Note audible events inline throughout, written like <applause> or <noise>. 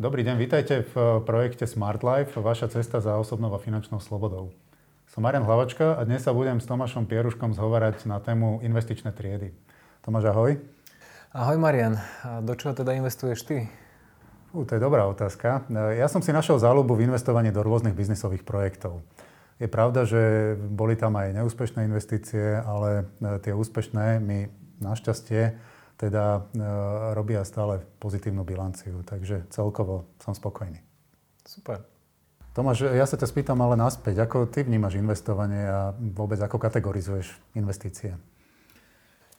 Dobrý deň, vítajte v projekte Smart Life, vaša cesta za osobnou a finančnou slobodou. Som Marian Hlavačka a dnes sa budem s Tomášom Pieruškom zhovárať na tému investičné triedy. Tomáš, ahoj. Ahoj Marian, a do čoho teda investuješ ty? Uh, to je dobrá otázka. Ja som si našiel záľubu v investovaní do rôznych biznisových projektov. Je pravda, že boli tam aj neúspešné investície, ale e, tie úspešné mi našťastie teda e, robia stále pozitívnu bilanciu. Takže celkovo som spokojný. Super. Tomáš, ja sa ťa spýtam ale naspäť. Ako ty vnímaš investovanie a vôbec ako kategorizuješ investície?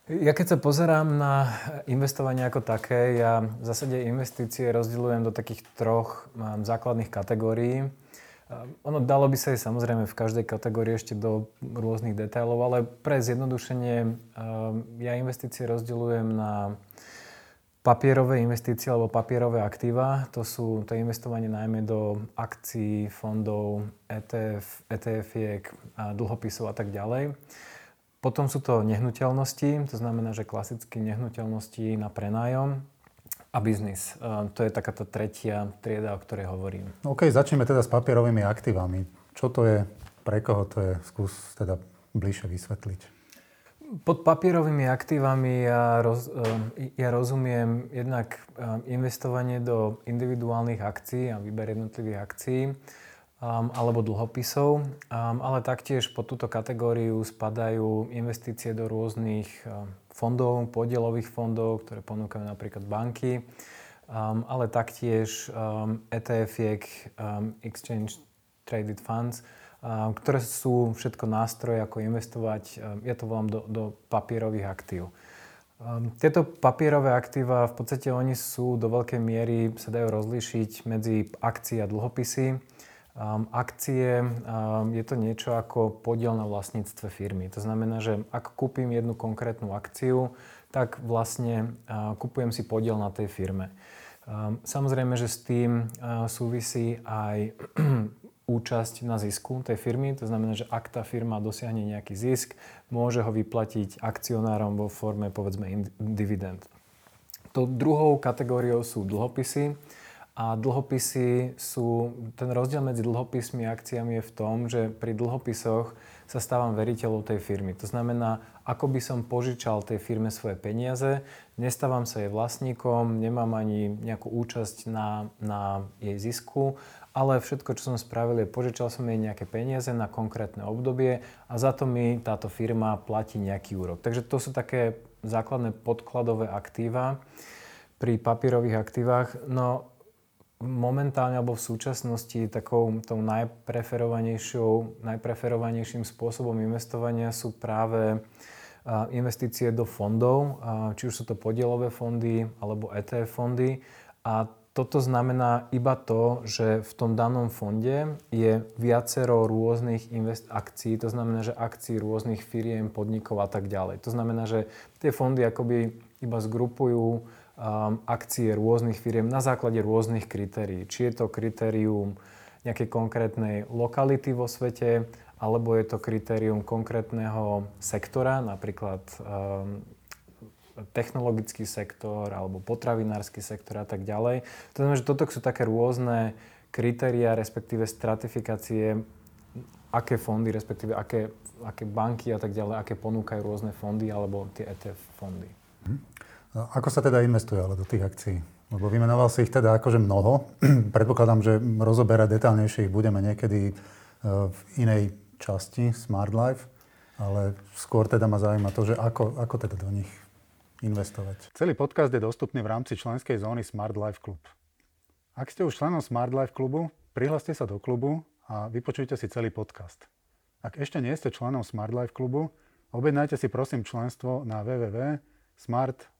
Ja keď sa pozerám na investovanie ako také, ja v zásade investície rozdeľujem do takých troch základných kategórií. Ono dalo by sa aj samozrejme v každej kategórii ešte do rôznych detailov, ale pre zjednodušenie ja investície rozdeľujem na papierové investície alebo papierové aktíva. To sú to investovanie najmä do akcií, fondov, ETF, ETF-iek, dlhopisov a tak ďalej. Potom sú to nehnuteľnosti, to znamená, že klasické nehnuteľnosti na prenájom a biznis. To je taká tá tretia trieda, o ktorej hovorím. OK, začneme teda s papierovými aktívami. Čo to je, pre koho to je? Skús teda bližšie vysvetliť. Pod papierovými aktívami ja, roz, e, ja rozumiem jednak e, investovanie do individuálnych akcií a výber jednotlivých akcií um, alebo dlhopisov, um, ale taktiež pod túto kategóriu spadajú investície do rôznych um, fondov, podielových fondov, ktoré ponúkajú napríklad banky, um, ale taktiež um, ETF-iek, um, Exchange Traded Funds, um, ktoré sú všetko nástroje, ako investovať, um, ja to volám, do, do papierových aktív. Um, tieto papierové aktíva, v podstate oni sú do veľkej miery, sa dajú rozlíšiť medzi akcie a dlhopisy. Um, akcie um, je to niečo ako podiel na vlastníctve firmy. To znamená, že ak kúpim jednu konkrétnu akciu, tak vlastne uh, kupujem si podiel na tej firme. Um, samozrejme, že s tým uh, súvisí aj <clears throat> účasť na zisku tej firmy. To znamená, že ak tá firma dosiahne nejaký zisk, môže ho vyplatiť akcionárom vo forme povedzme dividend. To druhou kategóriou sú dlhopisy. A dlhopisy sú, ten rozdiel medzi dlhopismi a akciami je v tom, že pri dlhopisoch sa stávam veriteľom tej firmy. To znamená, ako by som požičal tej firme svoje peniaze, nestávam sa jej vlastníkom, nemám ani nejakú účasť na, na jej zisku, ale všetko, čo som spravil, je požičal som jej nejaké peniaze na konkrétne obdobie a za to mi táto firma platí nejaký úrok. Takže to sú také základné podkladové aktíva pri papierových aktívach. No momentálne alebo v súčasnosti takou tou najpreferovanejšou, najpreferovanejším spôsobom investovania sú práve investície do fondov, či už sú to podielové fondy alebo ETF fondy. A toto znamená iba to, že v tom danom fonde je viacero rôznych invest- akcií, to znamená, že akcií rôznych firiem, podnikov a tak ďalej. To znamená, že tie fondy akoby iba zgrupujú akcie rôznych firiem na základe rôznych kritérií. Či je to kritérium nejakej konkrétnej lokality vo svete, alebo je to kritérium konkrétneho sektora, napríklad um, technologický sektor alebo potravinársky sektor a tak ďalej. To znamená, že toto sú také rôzne kritéria, respektíve stratifikácie, aké fondy, respektíve aké, aké banky a tak ďalej, aké ponúkajú rôzne fondy alebo tie ETF fondy. Hm. Ako sa teda investuje ale do tých akcií? Lebo vymenoval si ich teda akože mnoho. <clears throat> Predpokladám, že rozoberať detálnejšie ich budeme niekedy e, v inej časti Smart Life, ale skôr teda ma zaujíma to, že ako, ako teda do nich investovať. Celý podcast je dostupný v rámci členskej zóny Smart Life Club. Ak ste už členom Smart Life klubu, prihláste sa do klubu a vypočujte si celý podcast. Ak ešte nie ste členom Smart Life klubu, objednajte si prosím členstvo na www.smart.com